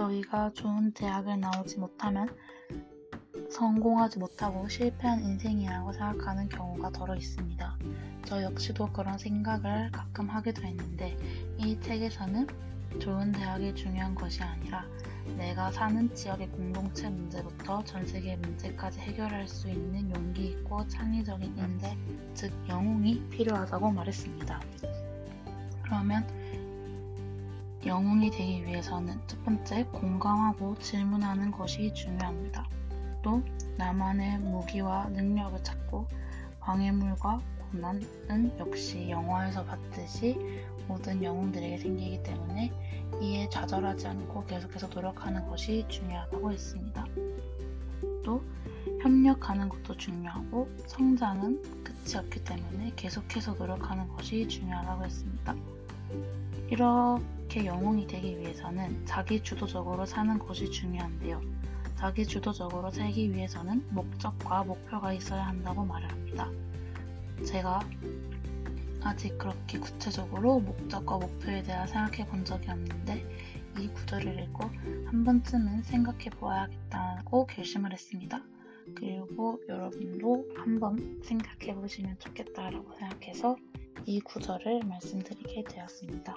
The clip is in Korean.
자기가 좋은 대학을 나오지 못하면 성공하지 못하고 실패한 인생이라고 생각하는 경우가 더러 있습니다. 저 역시도 그런 생각을 가끔 하기도 했는데 이 책에서는 좋은 대학이 중요한 것이 아니라 내가 사는 지역의 공동체 문제부터 전 세계 문제까지 해결할 수 있는 용기 있고 창의적인 인재, 즉 영웅이 필요하다고 말했습니다. 그러면 영웅이 되기 위해서는 첫 번째 공감하고 질문하는 것이 중요합니다. 또 나만의 무기와 능력을 찾고 방해물과 고난은 역시 영화에서 봤듯이 모든 영웅들에게 생기기 때문에 이에 좌절하지 않고 계속해서 노력하는 것이 중요하다고 했습니다. 또 협력하는 것도 중요하고 성장은 끝이 없기 때문에 계속해서 노력하는 것이 중요하다고 했습니다. 이렇게 영웅이 되기 위해서는 자기 주도적으로 사는 것이 중요한데요. 자기 주도적으로 살기 위해서는 목적과 목표가 있어야 한다고 말을 합니다. 제가 아직 그렇게 구체적으로 목적과 목표에 대해 생각해 본 적이 없는데 이 구절을 읽고 한 번쯤은 생각해 보아야겠다고 결심을 했습니다. 그리고 여러분도 한번 생각해 보시면 좋겠다라고 생각해서 이 구절을 말씀드리게 되었습니다.